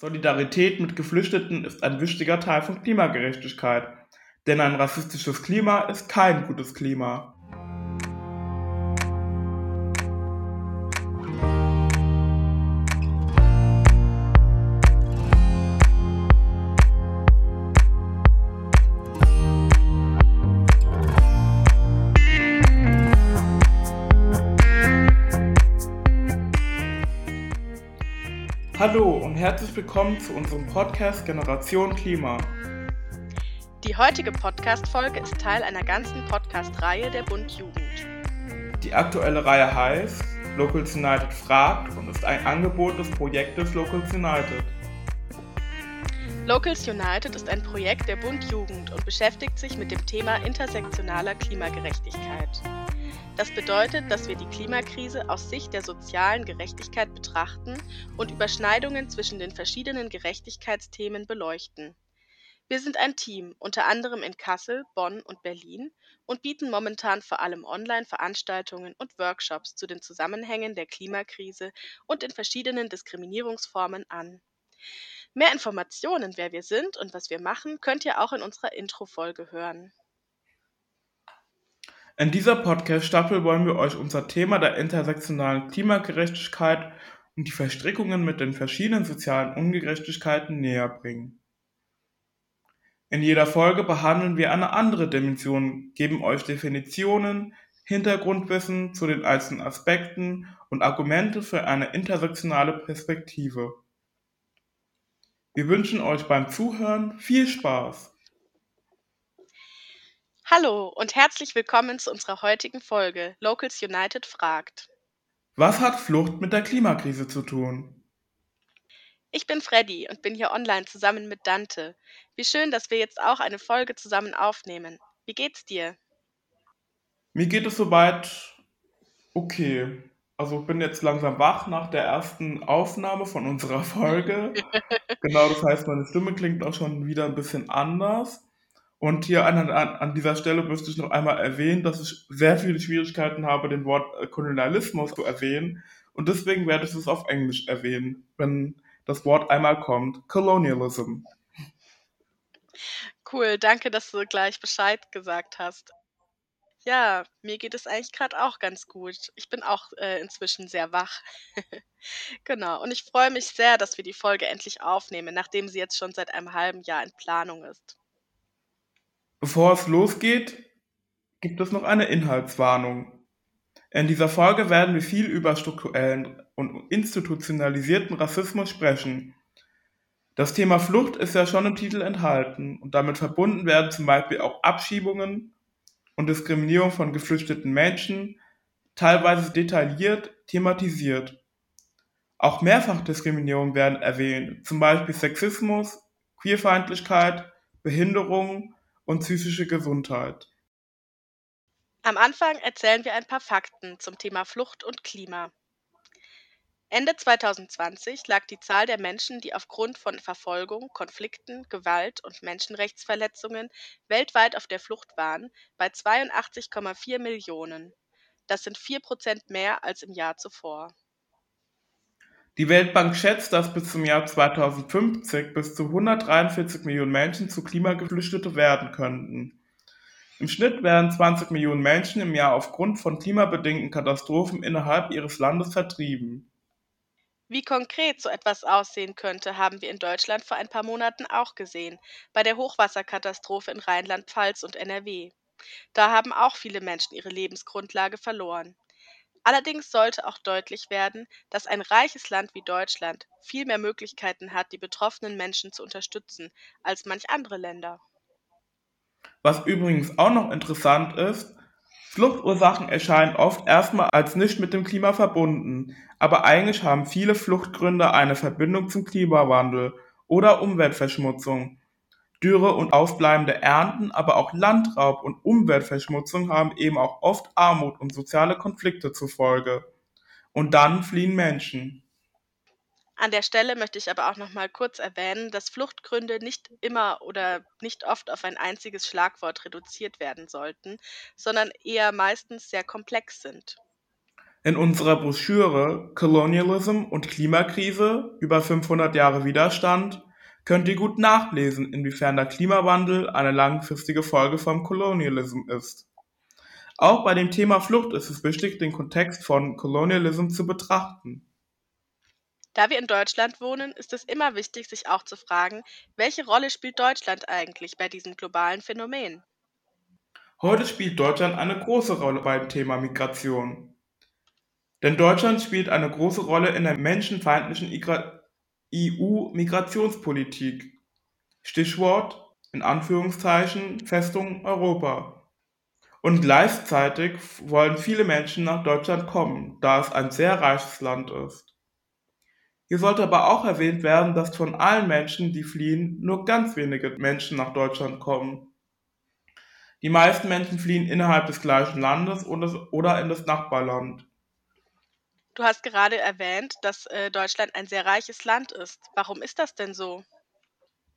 Solidarität mit Geflüchteten ist ein wichtiger Teil von Klimagerechtigkeit, denn ein rassistisches Klima ist kein gutes Klima. Herzlich willkommen zu unserem Podcast Generation Klima. Die heutige Podcast-Folge ist Teil einer ganzen Podcast-Reihe der Bund Jugend. Die aktuelle Reihe heißt Locals United fragt und ist ein Angebot des Projektes Locals United. Locals United ist ein Projekt der Bund Jugend und beschäftigt sich mit dem Thema intersektionaler Klimagerechtigkeit. Das bedeutet, dass wir die Klimakrise aus Sicht der sozialen Gerechtigkeit betrachten und Überschneidungen zwischen den verschiedenen Gerechtigkeitsthemen beleuchten. Wir sind ein Team, unter anderem in Kassel, Bonn und Berlin, und bieten momentan vor allem Online-Veranstaltungen und Workshops zu den Zusammenhängen der Klimakrise und in verschiedenen Diskriminierungsformen an. Mehr Informationen, wer wir sind und was wir machen, könnt ihr auch in unserer Intro-Folge hören. In dieser Podcast-Staffel wollen wir euch unser Thema der intersektionalen Klimagerechtigkeit und die Verstrickungen mit den verschiedenen sozialen Ungerechtigkeiten näher bringen. In jeder Folge behandeln wir eine andere Dimension, geben euch Definitionen, Hintergrundwissen zu den einzelnen Aspekten und Argumente für eine intersektionale Perspektive. Wir wünschen euch beim Zuhören viel Spaß. Hallo und herzlich willkommen zu unserer heutigen Folge Locals United fragt. Was hat Flucht mit der Klimakrise zu tun? Ich bin Freddy und bin hier online zusammen mit Dante. Wie schön, dass wir jetzt auch eine Folge zusammen aufnehmen. Wie geht's dir? Mir geht es soweit okay. Also ich bin jetzt langsam wach nach der ersten Aufnahme von unserer Folge. genau, das heißt, meine Stimme klingt auch schon wieder ein bisschen anders. Und hier an, an, an dieser Stelle müsste ich noch einmal erwähnen, dass ich sehr viele Schwierigkeiten habe, den Wort äh, Kolonialismus zu erwähnen. Und deswegen werde ich es auf Englisch erwähnen, wenn das Wort einmal kommt. Colonialism. Cool, danke, dass du gleich Bescheid gesagt hast. Ja, mir geht es eigentlich gerade auch ganz gut. Ich bin auch äh, inzwischen sehr wach. genau, und ich freue mich sehr, dass wir die Folge endlich aufnehmen, nachdem sie jetzt schon seit einem halben Jahr in Planung ist. Bevor es losgeht, gibt es noch eine Inhaltswarnung. In dieser Folge werden wir viel über strukturellen und institutionalisierten Rassismus sprechen. Das Thema Flucht ist ja schon im Titel enthalten und damit verbunden werden zum Beispiel auch Abschiebungen und Diskriminierung von geflüchteten Menschen, teilweise detailliert thematisiert. Auch Mehrfachdiskriminierungen werden erwähnt, zum Beispiel Sexismus, Queerfeindlichkeit, Behinderung und psychische Gesundheit. Am Anfang erzählen wir ein paar Fakten zum Thema Flucht und Klima. Ende 2020 lag die Zahl der Menschen, die aufgrund von Verfolgung, Konflikten, Gewalt und Menschenrechtsverletzungen weltweit auf der Flucht waren, bei 82,4 Millionen. Das sind 4 Prozent mehr als im Jahr zuvor. Die Weltbank schätzt, dass bis zum Jahr 2050 bis zu 143 Millionen Menschen zu Klimageflüchtete werden könnten. Im Schnitt werden 20 Millionen Menschen im Jahr aufgrund von klimabedingten Katastrophen innerhalb ihres Landes vertrieben. Wie konkret so etwas aussehen könnte, haben wir in Deutschland vor ein paar Monaten auch gesehen, bei der Hochwasserkatastrophe in Rheinland-Pfalz und NRW. Da haben auch viele Menschen ihre Lebensgrundlage verloren. Allerdings sollte auch deutlich werden, dass ein reiches Land wie Deutschland viel mehr Möglichkeiten hat, die betroffenen Menschen zu unterstützen, als manch andere Länder. Was übrigens auch noch interessant ist, Fluchtursachen erscheinen oft erstmal als nicht mit dem Klima verbunden, aber eigentlich haben viele Fluchtgründe eine Verbindung zum Klimawandel oder Umweltverschmutzung. Dürre und ausbleibende Ernten, aber auch Landraub und Umweltverschmutzung haben eben auch oft Armut und soziale Konflikte zur Folge. Und dann fliehen Menschen. An der Stelle möchte ich aber auch noch mal kurz erwähnen, dass Fluchtgründe nicht immer oder nicht oft auf ein einziges Schlagwort reduziert werden sollten, sondern eher meistens sehr komplex sind. In unserer Broschüre Colonialism und Klimakrise über 500 Jahre Widerstand könnt ihr gut nachlesen, inwiefern der Klimawandel eine langfristige Folge vom Colonialism ist. Auch bei dem Thema Flucht ist es wichtig, den Kontext von Colonialism zu betrachten. Da wir in Deutschland wohnen, ist es immer wichtig, sich auch zu fragen, welche Rolle spielt Deutschland eigentlich bei diesem globalen Phänomen? Heute spielt Deutschland eine große Rolle beim Thema Migration. Denn Deutschland spielt eine große Rolle in der menschenfeindlichen EU-Migrationspolitik. Stichwort in Anführungszeichen Festung Europa. Und gleichzeitig wollen viele Menschen nach Deutschland kommen, da es ein sehr reiches Land ist. Hier sollte aber auch erwähnt werden, dass von allen Menschen, die fliehen, nur ganz wenige Menschen nach Deutschland kommen. Die meisten Menschen fliehen innerhalb des gleichen Landes oder in das Nachbarland. Du hast gerade erwähnt, dass äh, Deutschland ein sehr reiches Land ist. Warum ist das denn so?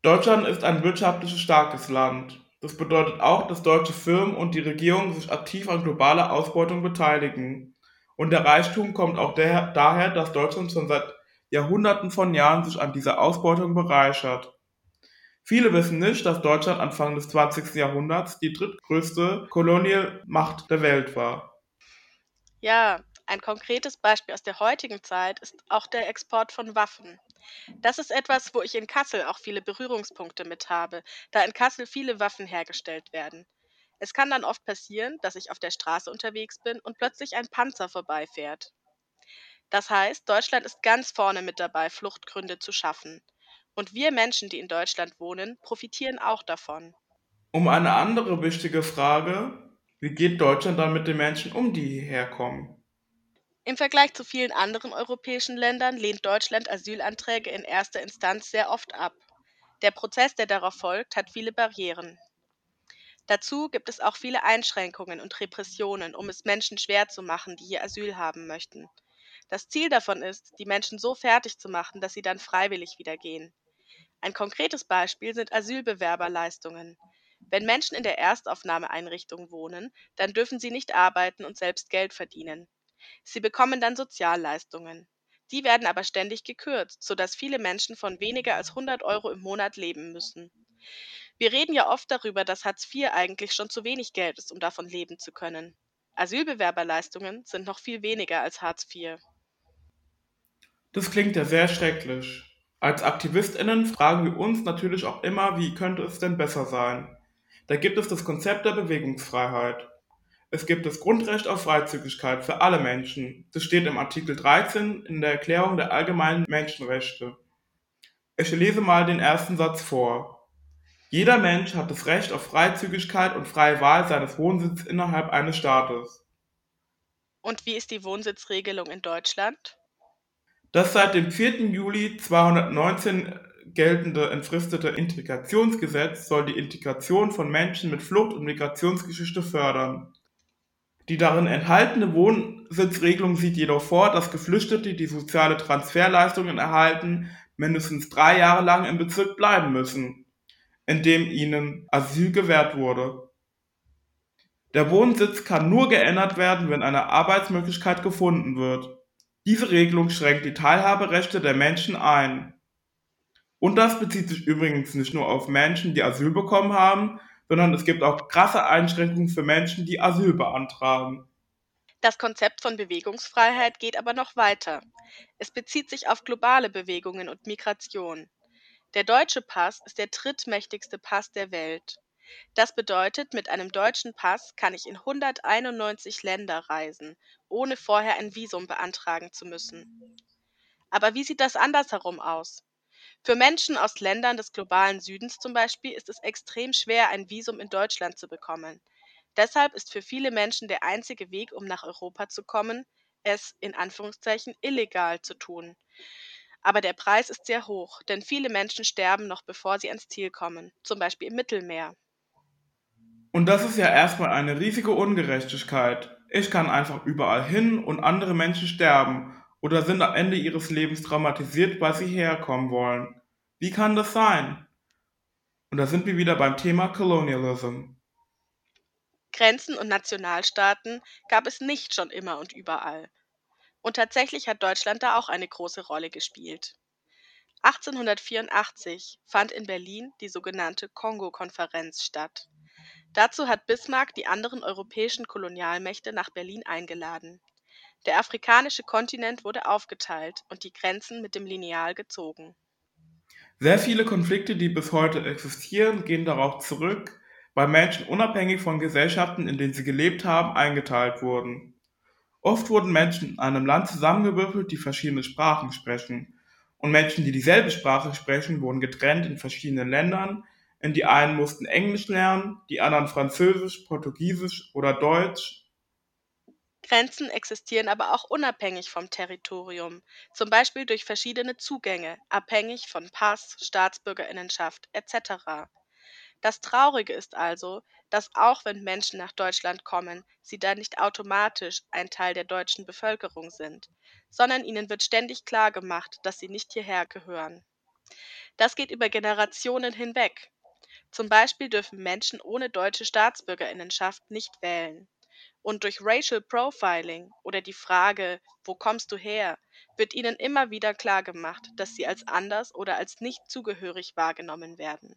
Deutschland ist ein wirtschaftlich starkes Land. Das bedeutet auch, dass deutsche Firmen und die Regierung sich aktiv an globaler Ausbeutung beteiligen. Und der Reichtum kommt auch der, daher, dass Deutschland schon seit Jahrhunderten von Jahren sich an dieser Ausbeutung bereichert. Viele wissen nicht, dass Deutschland Anfang des 20. Jahrhunderts die drittgrößte Kolonialmacht der Welt war. Ja, ein konkretes Beispiel aus der heutigen Zeit ist auch der Export von Waffen. Das ist etwas, wo ich in Kassel auch viele Berührungspunkte mit habe, da in Kassel viele Waffen hergestellt werden. Es kann dann oft passieren, dass ich auf der Straße unterwegs bin und plötzlich ein Panzer vorbeifährt. Das heißt, Deutschland ist ganz vorne mit dabei, Fluchtgründe zu schaffen. Und wir Menschen, die in Deutschland wohnen, profitieren auch davon. Um eine andere wichtige Frage, wie geht Deutschland dann mit den Menschen um, die hierher kommen? Im Vergleich zu vielen anderen europäischen Ländern lehnt Deutschland Asylanträge in erster Instanz sehr oft ab. Der Prozess, der darauf folgt, hat viele Barrieren. Dazu gibt es auch viele Einschränkungen und Repressionen, um es Menschen schwer zu machen, die hier Asyl haben möchten. Das Ziel davon ist, die Menschen so fertig zu machen, dass sie dann freiwillig wieder gehen. Ein konkretes Beispiel sind Asylbewerberleistungen. Wenn Menschen in der Erstaufnahmeeinrichtung wohnen, dann dürfen sie nicht arbeiten und selbst Geld verdienen. Sie bekommen dann Sozialleistungen. Die werden aber ständig gekürzt, sodass viele Menschen von weniger als 100 Euro im Monat leben müssen. Wir reden ja oft darüber, dass Hartz IV eigentlich schon zu wenig Geld ist, um davon leben zu können. Asylbewerberleistungen sind noch viel weniger als Hartz IV. Das klingt ja sehr schrecklich. Als AktivistInnen fragen wir uns natürlich auch immer, wie könnte es denn besser sein? Da gibt es das Konzept der Bewegungsfreiheit. Es gibt das Grundrecht auf Freizügigkeit für alle Menschen. Das steht im Artikel 13 in der Erklärung der allgemeinen Menschenrechte. Ich lese mal den ersten Satz vor. Jeder Mensch hat das Recht auf Freizügigkeit und freie Wahl seines Wohnsitzes innerhalb eines Staates. Und wie ist die Wohnsitzregelung in Deutschland? Das seit dem 4. Juli 219 geltende entfristete Integrationsgesetz soll die Integration von Menschen mit Flucht- und Migrationsgeschichte fördern. Die darin enthaltene Wohnsitzregelung sieht jedoch vor, dass Geflüchtete, die soziale Transferleistungen erhalten, mindestens drei Jahre lang im Bezirk bleiben müssen, in dem ihnen Asyl gewährt wurde. Der Wohnsitz kann nur geändert werden, wenn eine Arbeitsmöglichkeit gefunden wird. Diese Regelung schränkt die Teilhaberechte der Menschen ein. Und das bezieht sich übrigens nicht nur auf Menschen, die Asyl bekommen haben, sondern es gibt auch krasse Einschränkungen für Menschen, die Asyl beantragen. Das Konzept von Bewegungsfreiheit geht aber noch weiter. Es bezieht sich auf globale Bewegungen und Migration. Der deutsche Pass ist der drittmächtigste Pass der Welt. Das bedeutet, mit einem deutschen Pass kann ich in 191 Länder reisen, ohne vorher ein Visum beantragen zu müssen. Aber wie sieht das andersherum aus? Für Menschen aus Ländern des globalen Südens zum Beispiel ist es extrem schwer, ein Visum in Deutschland zu bekommen. Deshalb ist für viele Menschen der einzige Weg, um nach Europa zu kommen, es in Anführungszeichen illegal zu tun. Aber der Preis ist sehr hoch, denn viele Menschen sterben noch bevor sie ans Ziel kommen, zum Beispiel im Mittelmeer. Und das ist ja erstmal eine riesige Ungerechtigkeit. Ich kann einfach überall hin und andere Menschen sterben oder sind am Ende ihres Lebens traumatisiert, weil sie herkommen wollen. Wie kann das sein? Und da sind wir wieder beim Thema Colonialism. Grenzen und Nationalstaaten gab es nicht schon immer und überall. Und tatsächlich hat Deutschland da auch eine große Rolle gespielt. 1884 fand in Berlin die sogenannte Kongo-Konferenz statt. Dazu hat Bismarck die anderen europäischen Kolonialmächte nach Berlin eingeladen. Der afrikanische Kontinent wurde aufgeteilt und die Grenzen mit dem Lineal gezogen. Sehr viele Konflikte, die bis heute existieren, gehen darauf zurück, weil Menschen unabhängig von Gesellschaften, in denen sie gelebt haben, eingeteilt wurden. Oft wurden Menschen in einem Land zusammengewürfelt, die verschiedene Sprachen sprechen. Und Menschen, die dieselbe Sprache sprechen, wurden getrennt in verschiedenen Ländern, in die einen mussten Englisch lernen, die anderen Französisch, Portugiesisch oder Deutsch Grenzen existieren aber auch unabhängig vom Territorium, zum Beispiel durch verschiedene Zugänge, abhängig von Pass, Staatsbürgerinnenschaft etc. Das Traurige ist also, dass auch wenn Menschen nach Deutschland kommen, sie dann nicht automatisch ein Teil der deutschen Bevölkerung sind, sondern ihnen wird ständig klargemacht, dass sie nicht hierher gehören. Das geht über Generationen hinweg. Zum Beispiel dürfen Menschen ohne deutsche Staatsbürgerinnenschaft nicht wählen. Und durch Racial Profiling oder die Frage, wo kommst du her, wird ihnen immer wieder klargemacht, dass sie als anders oder als nicht zugehörig wahrgenommen werden.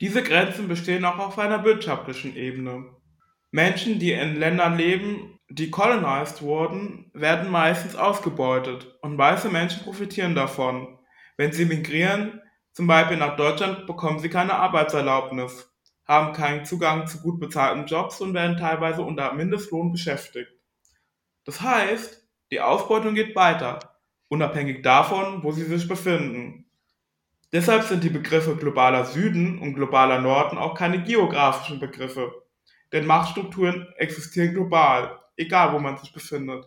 Diese Grenzen bestehen auch auf einer wirtschaftlichen Ebene. Menschen, die in Ländern leben, die colonized wurden, werden meistens ausgebeutet und weiße Menschen profitieren davon. Wenn sie migrieren, zum Beispiel nach Deutschland, bekommen sie keine Arbeitserlaubnis haben keinen Zugang zu gut bezahlten Jobs und werden teilweise unter Mindestlohn beschäftigt. Das heißt, die Ausbeutung geht weiter, unabhängig davon, wo sie sich befinden. Deshalb sind die Begriffe globaler Süden und globaler Norden auch keine geografischen Begriffe, denn Machtstrukturen existieren global, egal wo man sich befindet.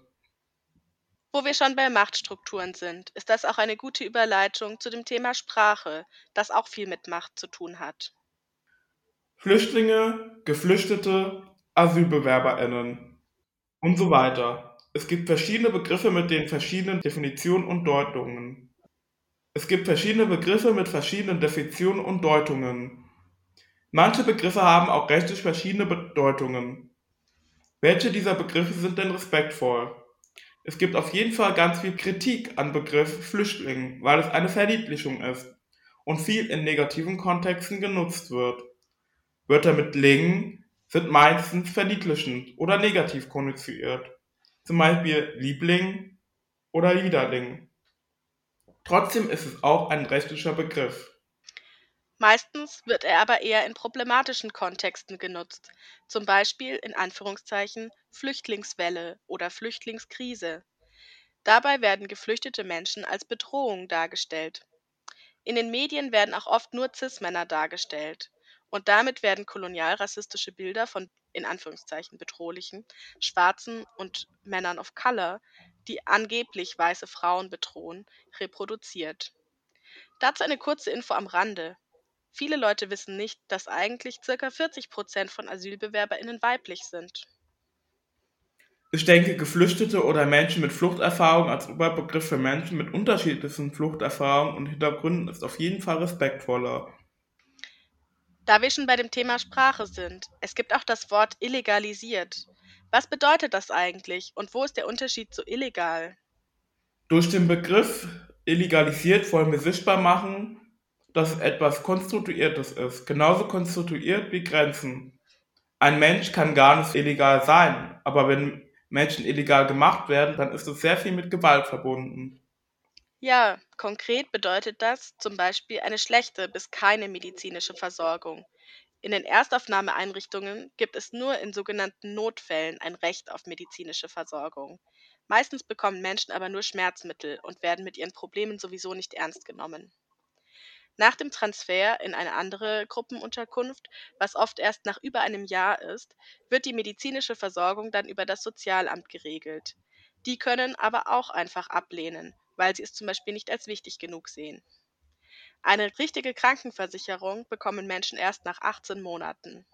Wo wir schon bei Machtstrukturen sind, ist das auch eine gute Überleitung zu dem Thema Sprache, das auch viel mit Macht zu tun hat. Flüchtlinge, Geflüchtete, AsylbewerberInnen und so weiter. Es gibt verschiedene Begriffe mit den verschiedenen Definitionen und Deutungen. Es gibt verschiedene Begriffe mit verschiedenen Definitionen und Deutungen. Manche Begriffe haben auch rechtlich verschiedene Bedeutungen. Welche dieser Begriffe sind denn respektvoll? Es gibt auf jeden Fall ganz viel Kritik an Begriff Flüchtling, weil es eine Verniedlichung ist und viel in negativen Kontexten genutzt wird. Wörter mit ling sind meistens verniedlichend oder negativ konnotiert, zum Beispiel Liebling oder Liederling. Trotzdem ist es auch ein rechtlicher Begriff. Meistens wird er aber eher in problematischen Kontexten genutzt, zum Beispiel in Anführungszeichen Flüchtlingswelle oder Flüchtlingskrise. Dabei werden geflüchtete Menschen als Bedrohung dargestellt. In den Medien werden auch oft nur Cis-Männer dargestellt. Und damit werden kolonialrassistische Bilder von in Anführungszeichen bedrohlichen Schwarzen und Männern of Color, die angeblich weiße Frauen bedrohen, reproduziert. Dazu eine kurze Info am Rande. Viele Leute wissen nicht, dass eigentlich ca. 40 Prozent von AsylbewerberInnen weiblich sind. Ich denke, Geflüchtete oder Menschen mit Fluchterfahrung als Oberbegriff für Menschen mit unterschiedlichen Fluchterfahrungen und Hintergründen ist auf jeden Fall respektvoller. Da wir schon bei dem Thema Sprache sind, es gibt auch das Wort illegalisiert. Was bedeutet das eigentlich und wo ist der Unterschied zu illegal? Durch den Begriff illegalisiert wollen wir sichtbar machen, dass etwas Konstituiertes ist, genauso konstituiert wie Grenzen. Ein Mensch kann gar nicht illegal sein, aber wenn Menschen illegal gemacht werden, dann ist es sehr viel mit Gewalt verbunden. Ja, konkret bedeutet das zum Beispiel eine schlechte bis keine medizinische Versorgung. In den Erstaufnahmeeinrichtungen gibt es nur in sogenannten Notfällen ein Recht auf medizinische Versorgung. Meistens bekommen Menschen aber nur Schmerzmittel und werden mit ihren Problemen sowieso nicht ernst genommen. Nach dem Transfer in eine andere Gruppenunterkunft, was oft erst nach über einem Jahr ist, wird die medizinische Versorgung dann über das Sozialamt geregelt. Die können aber auch einfach ablehnen weil sie es zum Beispiel nicht als wichtig genug sehen. Eine richtige Krankenversicherung bekommen Menschen erst nach 18 Monaten.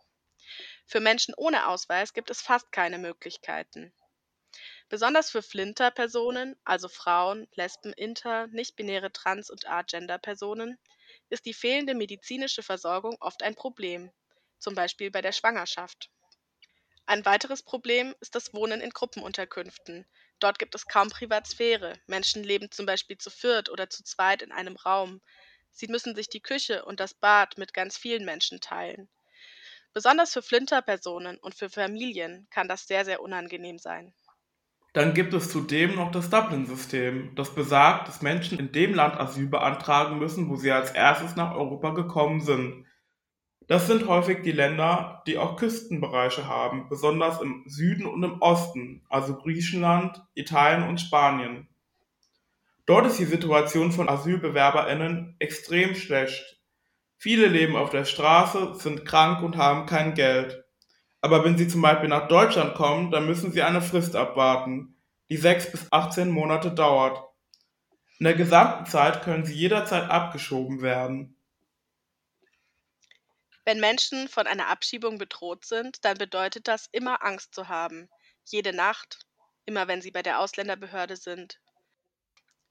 Für Menschen ohne Ausweis gibt es fast keine Möglichkeiten. Besonders für Flinter-Personen, also Frauen, Lesben, Inter, nicht-binäre Trans- und Agender-Personen, ist die fehlende medizinische Versorgung oft ein Problem, zum Beispiel bei der Schwangerschaft. Ein weiteres Problem ist das Wohnen in Gruppenunterkünften, Dort gibt es kaum Privatsphäre. Menschen leben zum Beispiel zu viert oder zu zweit in einem Raum. Sie müssen sich die Küche und das Bad mit ganz vielen Menschen teilen. Besonders für Flinterpersonen und für Familien kann das sehr, sehr unangenehm sein. Dann gibt es zudem noch das Dublin-System, das besagt, dass Menschen in dem Land Asyl beantragen müssen, wo sie als erstes nach Europa gekommen sind. Das sind häufig die Länder, die auch Küstenbereiche haben, besonders im Süden und im Osten, also Griechenland, Italien und Spanien. Dort ist die Situation von Asylbewerberinnen extrem schlecht. Viele leben auf der Straße, sind krank und haben kein Geld. Aber wenn sie zum Beispiel nach Deutschland kommen, dann müssen sie eine Frist abwarten, die sechs bis 18 Monate dauert. In der gesamten Zeit können sie jederzeit abgeschoben werden. Wenn Menschen von einer Abschiebung bedroht sind, dann bedeutet das immer Angst zu haben. Jede Nacht, immer wenn sie bei der Ausländerbehörde sind.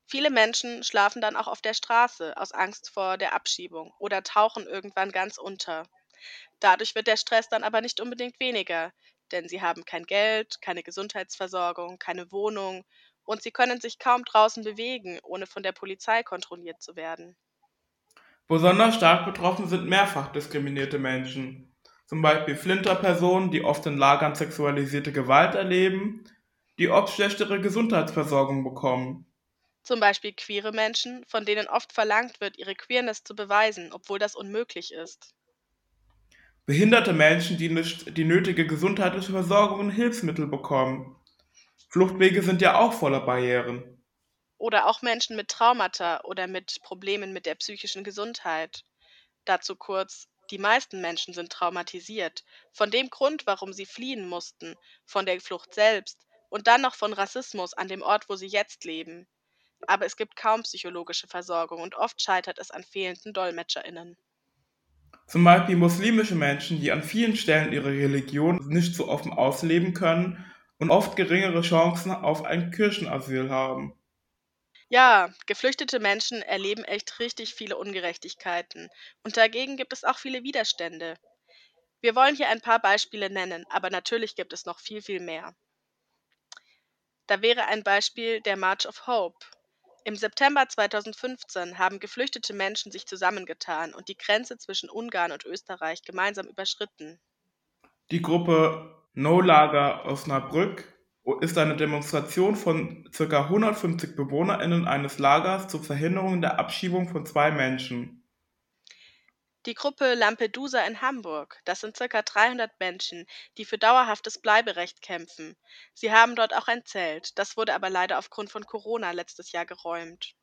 Viele Menschen schlafen dann auch auf der Straße aus Angst vor der Abschiebung oder tauchen irgendwann ganz unter. Dadurch wird der Stress dann aber nicht unbedingt weniger, denn sie haben kein Geld, keine Gesundheitsversorgung, keine Wohnung und sie können sich kaum draußen bewegen, ohne von der Polizei kontrolliert zu werden. Besonders stark betroffen sind mehrfach diskriminierte Menschen, zum Beispiel Flinterpersonen, die oft in Lagern sexualisierte Gewalt erleben, die oft schlechtere Gesundheitsversorgung bekommen. Zum Beispiel queere Menschen, von denen oft verlangt wird, ihre Queerness zu beweisen, obwohl das unmöglich ist. Behinderte Menschen, die nicht die nötige gesundheitliche Versorgung und Hilfsmittel bekommen. Fluchtwege sind ja auch voller Barrieren oder auch Menschen mit Traumata oder mit Problemen mit der psychischen Gesundheit. Dazu kurz, die meisten Menschen sind traumatisiert, von dem Grund, warum sie fliehen mussten, von der Flucht selbst und dann noch von Rassismus an dem Ort, wo sie jetzt leben. Aber es gibt kaum psychologische Versorgung und oft scheitert es an fehlenden Dolmetscherinnen. Zum Beispiel muslimische Menschen, die an vielen Stellen ihre Religion nicht so offen ausleben können und oft geringere Chancen auf ein Kirchenasyl haben. Ja, geflüchtete Menschen erleben echt richtig viele Ungerechtigkeiten und dagegen gibt es auch viele Widerstände. Wir wollen hier ein paar Beispiele nennen, aber natürlich gibt es noch viel, viel mehr. Da wäre ein Beispiel der March of Hope. Im September 2015 haben geflüchtete Menschen sich zusammengetan und die Grenze zwischen Ungarn und Österreich gemeinsam überschritten. Die Gruppe No Lager Osnabrück ist eine Demonstration von ca. 150 BewohnerInnen eines Lagers zur Verhinderung der Abschiebung von zwei Menschen. Die Gruppe Lampedusa in Hamburg, das sind ca. 300 Menschen, die für dauerhaftes Bleiberecht kämpfen. Sie haben dort auch ein Zelt, das wurde aber leider aufgrund von Corona letztes Jahr geräumt.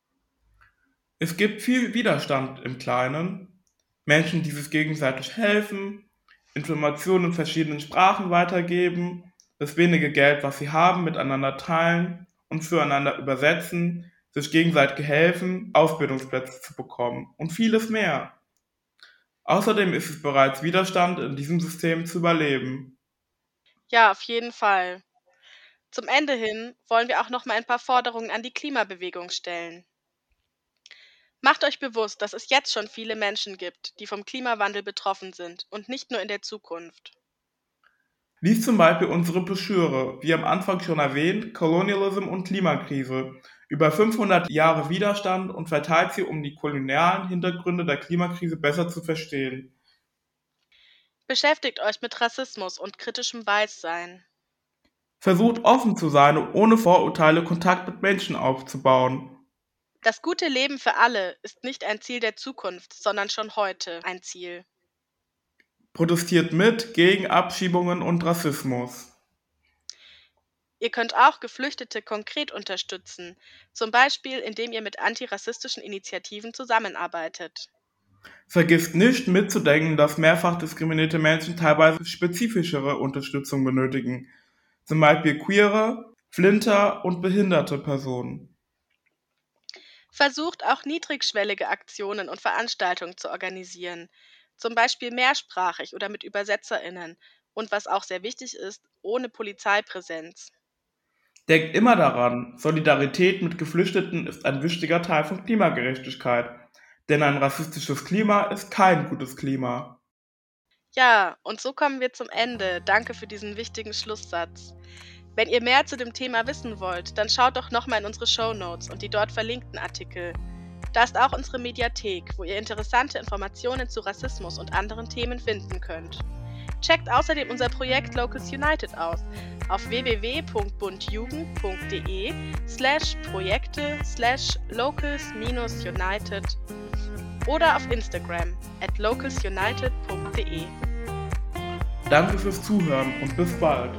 Es gibt viel Widerstand im Kleinen. Menschen, die sich gegenseitig helfen, Informationen in verschiedenen Sprachen weitergeben das wenige Geld, was sie haben, miteinander teilen und füreinander übersetzen, sich gegenseitig helfen, Ausbildungsplätze zu bekommen und vieles mehr. Außerdem ist es bereits Widerstand in diesem System zu überleben. Ja, auf jeden Fall. Zum Ende hin wollen wir auch noch mal ein paar Forderungen an die Klimabewegung stellen. Macht euch bewusst, dass es jetzt schon viele Menschen gibt, die vom Klimawandel betroffen sind und nicht nur in der Zukunft. Lies zum Beispiel unsere Broschüre, wie am Anfang schon erwähnt, Colonialism und Klimakrise, über 500 Jahre Widerstand und verteilt sie, um die kolonialen Hintergründe der Klimakrise besser zu verstehen. Beschäftigt euch mit Rassismus und kritischem Weißsein. Versucht offen zu sein und ohne Vorurteile Kontakt mit Menschen aufzubauen. Das gute Leben für alle ist nicht ein Ziel der Zukunft, sondern schon heute ein Ziel. Protestiert mit gegen Abschiebungen und Rassismus. Ihr könnt auch Geflüchtete konkret unterstützen, zum Beispiel indem ihr mit antirassistischen Initiativen zusammenarbeitet. Vergisst nicht mitzudenken, dass mehrfach diskriminierte Menschen teilweise spezifischere Unterstützung benötigen, zum Beispiel queere, flinter und behinderte Personen. Versucht auch niedrigschwellige Aktionen und Veranstaltungen zu organisieren, zum Beispiel mehrsprachig oder mit ÜbersetzerInnen und was auch sehr wichtig ist, ohne Polizeipräsenz. Denkt immer daran, Solidarität mit Geflüchteten ist ein wichtiger Teil von Klimagerechtigkeit. Denn ein rassistisches Klima ist kein gutes Klima. Ja, und so kommen wir zum Ende. Danke für diesen wichtigen Schlusssatz. Wenn ihr mehr zu dem Thema wissen wollt, dann schaut doch nochmal in unsere Show Notes und die dort verlinkten Artikel. Da ist auch unsere Mediathek, wo ihr interessante Informationen zu Rassismus und anderen Themen finden könnt. Checkt außerdem unser Projekt Locals United aus auf www.bundjugend.de slash Projekte slash locals-united oder auf Instagram at localsunited.de. Danke fürs Zuhören und bis bald.